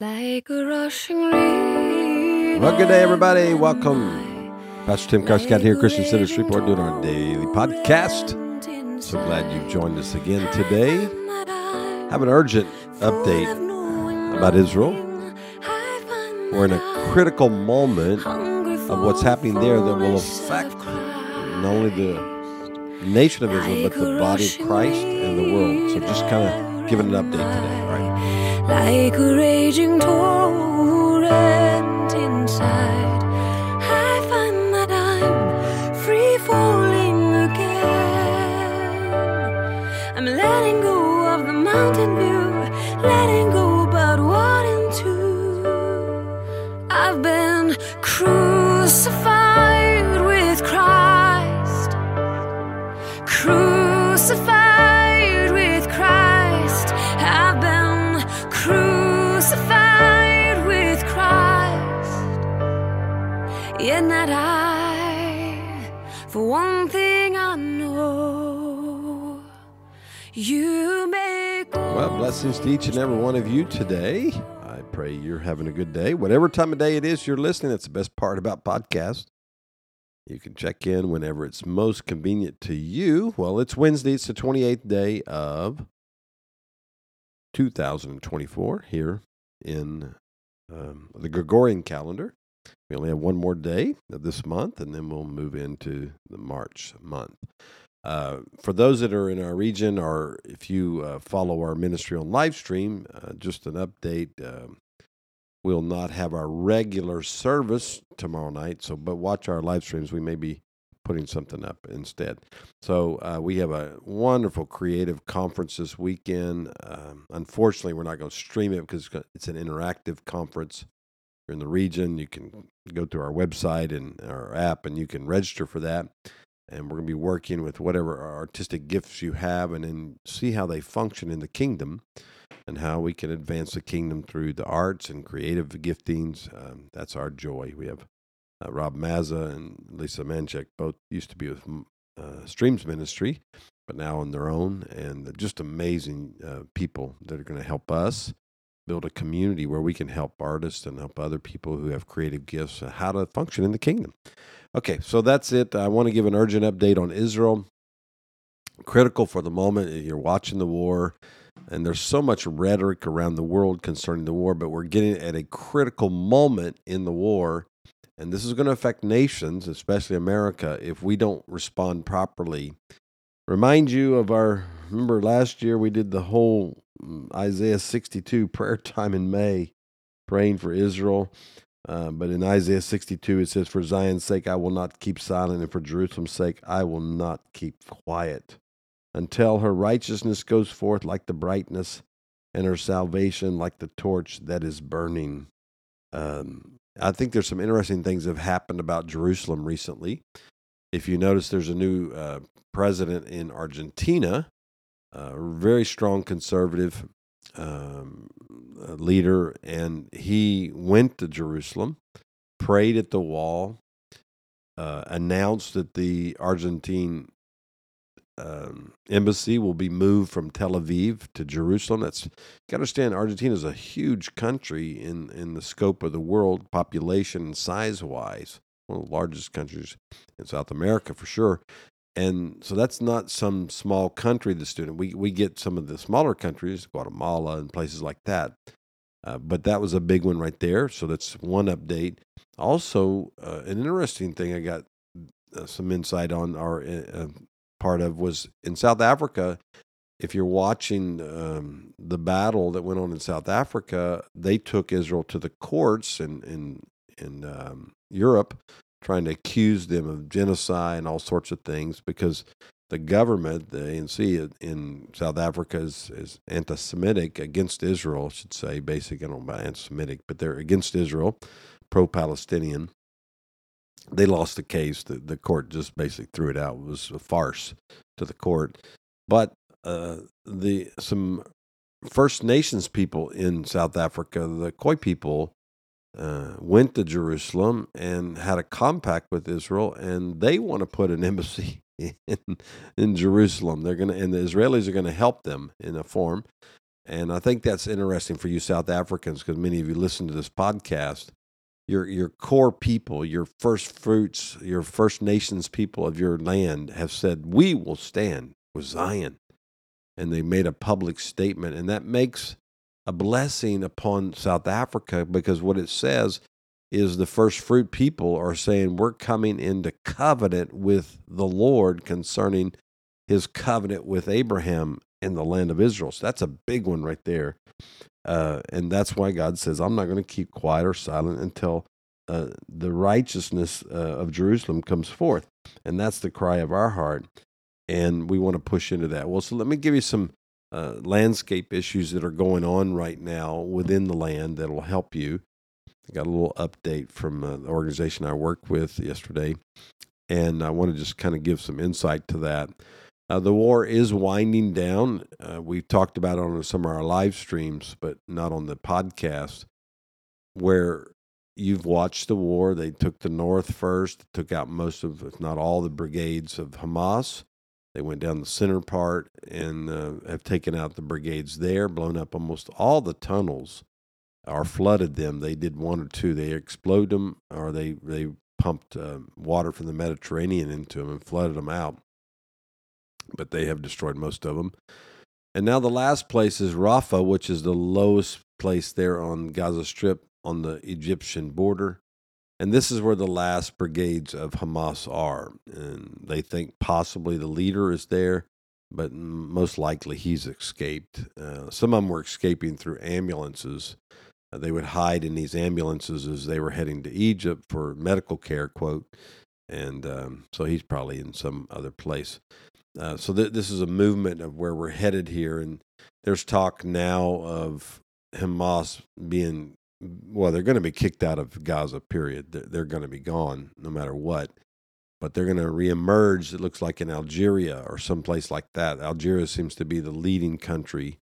Like a rushing river. Well, good day, everybody. Welcome. Pastor Tim Carscadden here, Christian Center Shreveport, doing our daily podcast. So glad you've joined us again today. Have an urgent update about Israel. We're in a critical moment of what's happening there that will affect not only the nation of Israel, but the body of Christ and the world. So just kind of giving an update today, all right? Like a raging torrent Yet not I, for one thing I know, you make Well, blessings to each and every one of you today. I pray you're having a good day. Whatever time of day it is you're listening, that's the best part about podcasts. You can check in whenever it's most convenient to you. Well, it's Wednesday. It's the 28th day of 2024 here in um, the Gregorian calendar. We only have one more day of this month, and then we'll move into the March month. Uh, for those that are in our region, or if you uh, follow our ministry on live stream, uh, just an update. Um, we'll not have our regular service tomorrow night. So, but watch our live streams. We may be putting something up instead. So, uh, we have a wonderful creative conference this weekend. Um, unfortunately, we're not going to stream it because it's an interactive conference. You're in the region, you can go to our website and our app, and you can register for that. And we're going to be working with whatever artistic gifts you have, and then see how they function in the kingdom and how we can advance the kingdom through the arts and creative giftings. Um, that's our joy. We have uh, Rob Mazza and Lisa Manchek, both used to be with uh, Streams Ministry, but now on their own, and just amazing uh, people that are going to help us build a community where we can help artists and help other people who have creative gifts uh, how to function in the kingdom. Okay, so that's it. I want to give an urgent update on Israel. Critical for the moment. You're watching the war and there's so much rhetoric around the world concerning the war, but we're getting at a critical moment in the war, and this is going to affect nations, especially America, if we don't respond properly. Remind you of our remember last year we did the whole Isaiah 62 prayer time in May, praying for Israel. Uh, but in Isaiah 62, it says, For Zion's sake, I will not keep silent, and for Jerusalem's sake, I will not keep quiet until her righteousness goes forth like the brightness and her salvation like the torch that is burning. Um, I think there's some interesting things that have happened about Jerusalem recently. If you notice, there's a new uh, president in Argentina, a very strong conservative um, leader, and he went to Jerusalem, prayed at the wall, uh, announced that the Argentine um, embassy will be moved from Tel Aviv to Jerusalem. That's you got to understand. Argentina is a huge country in in the scope of the world, population size wise, one of the largest countries in South America for sure. And so that's not some small country. The student we we get some of the smaller countries, Guatemala and places like that. Uh, but that was a big one right there. So that's one update. Also, uh, an interesting thing I got uh, some insight on our uh, part of was in South Africa. If you're watching um, the battle that went on in South Africa, they took Israel to the courts in in in um, Europe, trying to accuse them of genocide and all sorts of things because the government, the ANC in South Africa, is, is anti-Semitic against Israel. I should say, basically, I don't know about anti-Semitic, but they're against Israel, pro-Palestinian they lost the case. The, the court just basically threw it out. It was a farce to the court. But uh, the some First Nations people in South Africa, the Khoi people, uh, went to Jerusalem and had a compact with Israel, and they want to put an embassy in, in Jerusalem. They're gonna, and the Israelis are going to help them in a form. And I think that's interesting for you South Africans because many of you listen to this podcast. Your, your core people, your first fruits, your First Nations people of your land have said, We will stand with Zion. And they made a public statement. And that makes a blessing upon South Africa because what it says is the first fruit people are saying, We're coming into covenant with the Lord concerning his covenant with Abraham in the land of Israel. So that's a big one right there. Uh, and that's why God says, I'm not going to keep quiet or silent until uh, the righteousness uh, of Jerusalem comes forth. And that's the cry of our heart. And we want to push into that. Well, so let me give you some uh, landscape issues that are going on right now within the land that will help you. I got a little update from uh, the organization I work with yesterday. And I want to just kind of give some insight to that. Uh, the war is winding down. Uh, we've talked about it on some of our live streams, but not on the podcast, where you've watched the war. They took the north first, took out most of, if not all, the brigades of Hamas. They went down the center part and uh, have taken out the brigades there, blown up almost all the tunnels or flooded them. They did one or two. They exploded them or they, they pumped uh, water from the Mediterranean into them and flooded them out but they have destroyed most of them. And now the last place is Rafah, which is the lowest place there on Gaza Strip on the Egyptian border. And this is where the last brigades of Hamas are. And they think possibly the leader is there, but most likely he's escaped. Uh, some of them were escaping through ambulances. Uh, they would hide in these ambulances as they were heading to Egypt for medical care, quote. And um, so he's probably in some other place. Uh, so th- this is a movement of where we're headed here, and there's talk now of Hamas being well, they're going to be kicked out of Gaza. Period. They're, going to be gone no matter what. But they're going to reemerge. It looks like in Algeria or someplace like that. Algeria seems to be the leading country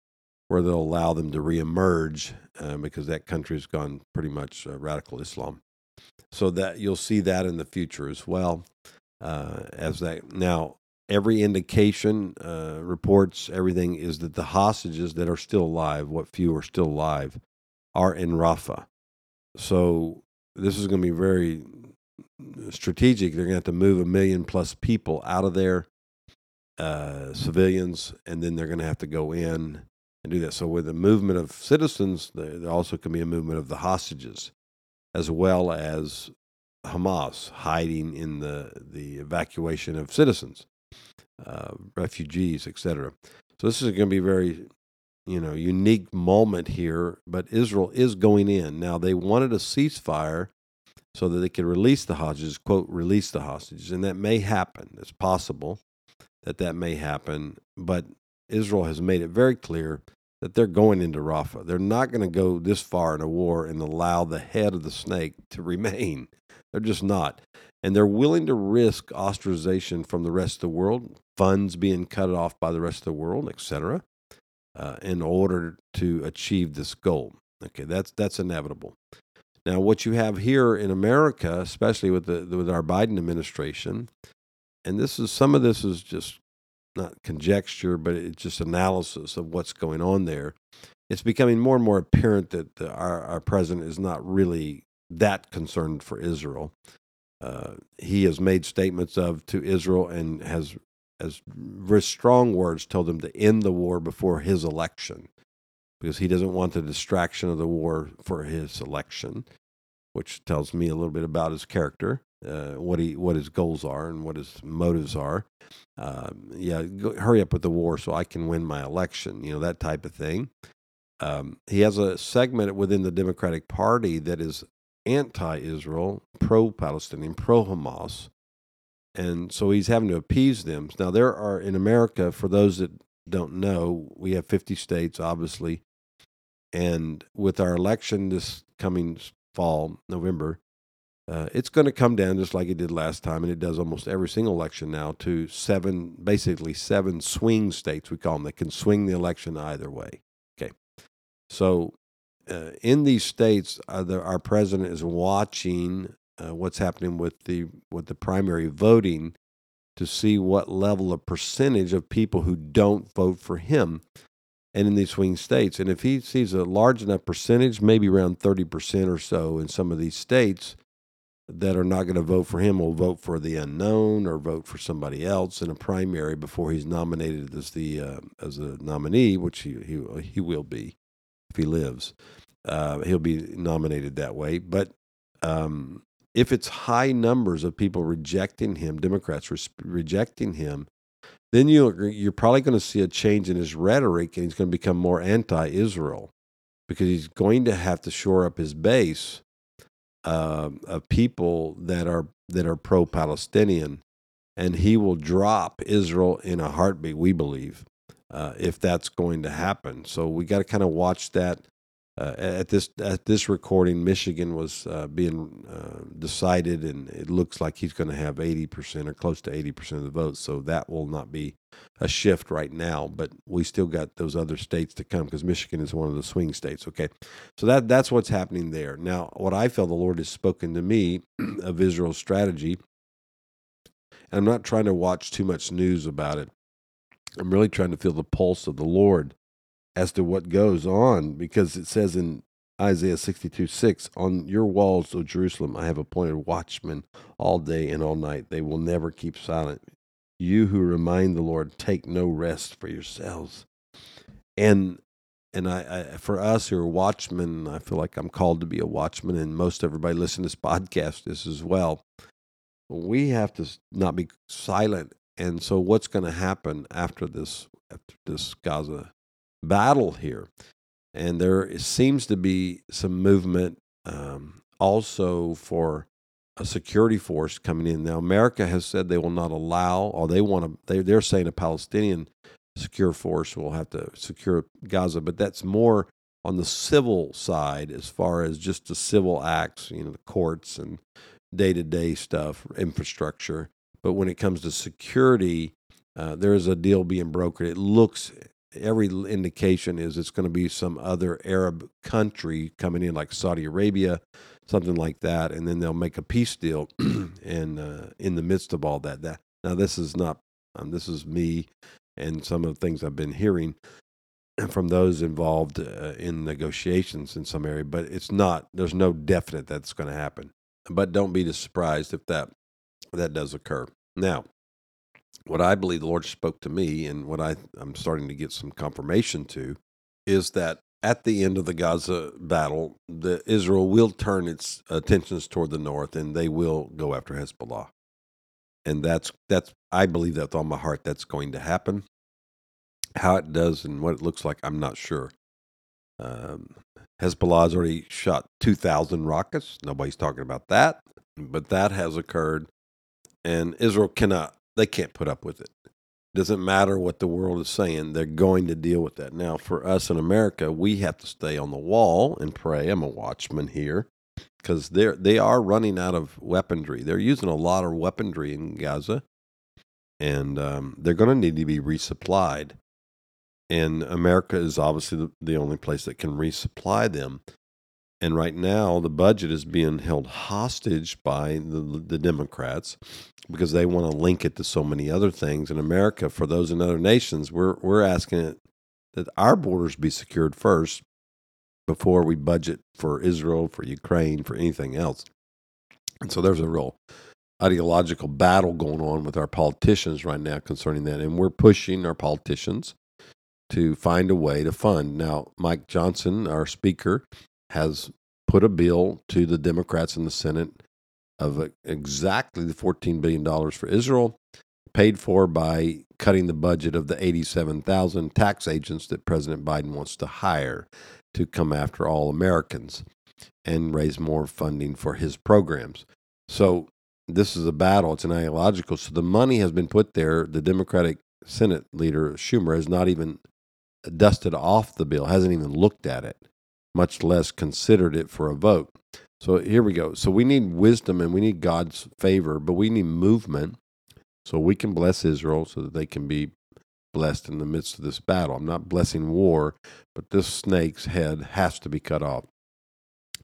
where they'll allow them to reemerge uh, because that country has gone pretty much uh, radical Islam. So that you'll see that in the future as well. Uh, as that now every indication, uh, reports, everything is that the hostages that are still alive, what few are still alive, are in Rafah. So this is going to be very strategic. They're going to have to move a million plus people out of there, uh, civilians, and then they're going to have to go in and do that. So with the movement of citizens, there also can be a movement of the hostages, as well as Hamas hiding in the the evacuation of citizens uh, refugees, etc. So this is going to be very, you know, unique moment here. But Israel is going in now. They wanted a ceasefire so that they could release the hostages. Quote, release the hostages, and that may happen. It's possible that that may happen. But Israel has made it very clear that they're going into Rafah. They're not going to go this far in a war and allow the head of the snake to remain. They're just not. And they're willing to risk ostracization from the rest of the world, funds being cut off by the rest of the world, etc., uh, in order to achieve this goal. Okay, that's that's inevitable. Now, what you have here in America, especially with the with our Biden administration, and this is some of this is just not conjecture, but it's just analysis of what's going on there. It's becoming more and more apparent that the, our our president is not really that concerned for Israel. Uh, he has made statements of to Israel and has as very strong words told them to end the war before his election because he doesn't want the distraction of the war for his election, which tells me a little bit about his character, uh, what he what his goals are and what his motives are. Uh, yeah, go, hurry up with the war so I can win my election. You know that type of thing. Um, he has a segment within the Democratic Party that is anti-Israel, pro-Palestinian, pro-Hamas, and so he's having to appease them. Now, there are in America, for those that don't know, we have 50 states, obviously. And with our election this coming fall, November, uh, it's going to come down just like it did last time, and it does almost every single election now to seven, basically seven swing states, we call them, that can swing the election either way. Okay. So uh, in these states, uh, the, our president is watching uh, what's happening with the with the primary voting to see what level of percentage of people who don't vote for him. and in these swing states. And if he sees a large enough percentage, maybe around 30% or so in some of these states that are not going to vote for him will vote for the unknown or vote for somebody else in a primary before he's nominated as the uh, as a nominee, which he, he he will be if he lives. Uh, he'll be nominated that way. But um, if it's high numbers of people rejecting him, Democrats re- rejecting him, then you're, you're probably going to see a change in his rhetoric and he's going to become more anti Israel because he's going to have to shore up his base uh, of people that are, that are pro Palestinian. And he will drop Israel in a heartbeat, we believe, uh, if that's going to happen. So we got to kind of watch that uh, at this at this recording, Michigan was uh, being uh, decided, and it looks like he's going to have eighty percent or close to eighty percent of the votes. So that will not be a shift right now, but we still got those other states to come because Michigan is one of the swing states. Okay, so that that's what's happening there. Now, what I feel the Lord has spoken to me of Israel's strategy, and I'm not trying to watch too much news about it. I'm really trying to feel the pulse of the Lord as to what goes on because it says in Isaiah 62 6, On your walls, O Jerusalem, I have appointed watchmen all day and all night. They will never keep silent. You who remind the Lord, take no rest for yourselves. And and I, I, for us who are watchmen, I feel like I'm called to be a watchman, and most everybody listening to this podcast is as well. We have to not be silent. And so, what's going to happen after this after this Gaza battle here. And there seems to be some movement um, also for a security force coming in. Now, America has said they will not allow, or they want to, they, they're saying a Palestinian secure force will have to secure Gaza, but that's more on the civil side as far as just the civil acts, you know, the courts and day to day stuff, infrastructure. But when it comes to security, uh, there is a deal being brokered. It looks every indication is it's going to be some other Arab country coming in, like Saudi Arabia, something like that, and then they'll make a peace deal. and uh, in the midst of all that, that now this is not um, this is me and some of the things I've been hearing from those involved uh, in negotiations in some area, but it's not. There's no definite that's going to happen. But don't be surprised if that that does occur. Now, what I believe the Lord spoke to me, and what I, I'm starting to get some confirmation to, is that at the end of the Gaza battle, the Israel will turn its attentions toward the north, and they will go after Hezbollah. And that's that's I believe that with all my heart that's going to happen. How it does and what it looks like, I'm not sure. Um, Hezbollah has already shot 2,000 rockets. Nobody's talking about that, but that has occurred, and Israel cannot they can't put up with it. it. Doesn't matter what the world is saying, they're going to deal with that. Now, for us in America, we have to stay on the wall and pray. I'm a watchman here because they're they are running out of weaponry. They're using a lot of weaponry in Gaza, and um, they're going to need to be resupplied. And America is obviously the, the only place that can resupply them. And right now, the budget is being held hostage by the, the Democrats because they want to link it to so many other things. In America, for those in other nations, we're we're asking it that our borders be secured first before we budget for Israel, for Ukraine, for anything else. And so there's a real ideological battle going on with our politicians right now concerning that. And we're pushing our politicians to find a way to fund. Now, Mike Johnson, our speaker, has put a bill to the Democrats in the Senate of uh, exactly the $14 billion for Israel, paid for by cutting the budget of the 87,000 tax agents that President Biden wants to hire to come after all Americans and raise more funding for his programs. So this is a battle. It's an ideological. So the money has been put there. The Democratic Senate leader Schumer has not even dusted off the bill, hasn't even looked at it, much less considered it for a vote. So here we go. So we need wisdom and we need God's favor, but we need movement so we can bless Israel so that they can be blessed in the midst of this battle. I'm not blessing war, but this snake's head has to be cut off.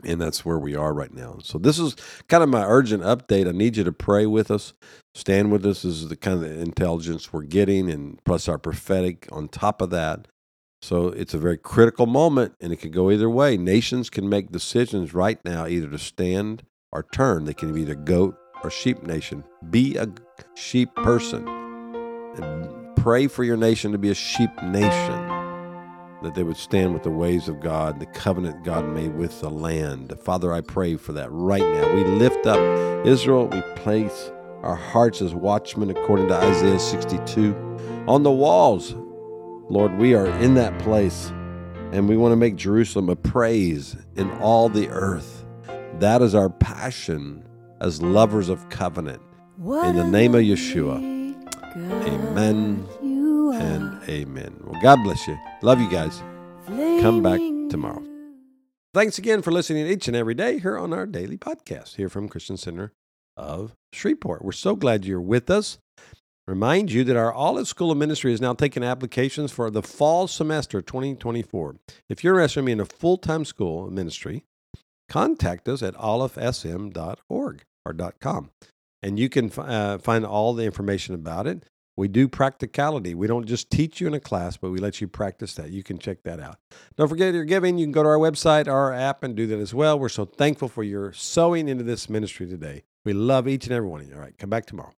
And that's where we are right now. So this is kind of my urgent update. I need you to pray with us, stand with us. This is the kind of intelligence we're getting, and plus our prophetic on top of that. So it's a very critical moment, and it can go either way. Nations can make decisions right now either to stand or turn. They can be either goat or sheep nation. Be a sheep person. And pray for your nation to be a sheep nation, that they would stand with the ways of God, the covenant God made with the land. Father, I pray for that right now. We lift up Israel. We place our hearts as watchmen according to Isaiah 62 on the walls Lord, we are in that place and we want to make Jerusalem a praise in all the earth. That is our passion as lovers of covenant. In the name of Yeshua, amen and amen. Well, God bless you. Love you guys. Come back tomorrow. Thanks again for listening each and every day here on our daily podcast here from Christian Center of Shreveport. We're so glad you're with us. Remind you that our Olive School of Ministry is now taking applications for the fall semester 2024. If you're interested in a full time school of ministry, contact us at olivesm.org or .com. And you can uh, find all the information about it. We do practicality. We don't just teach you in a class, but we let you practice that. You can check that out. Don't forget your giving. You can go to our website, our app, and do that as well. We're so thankful for your sowing into this ministry today. We love each and every one of you. All right, come back tomorrow.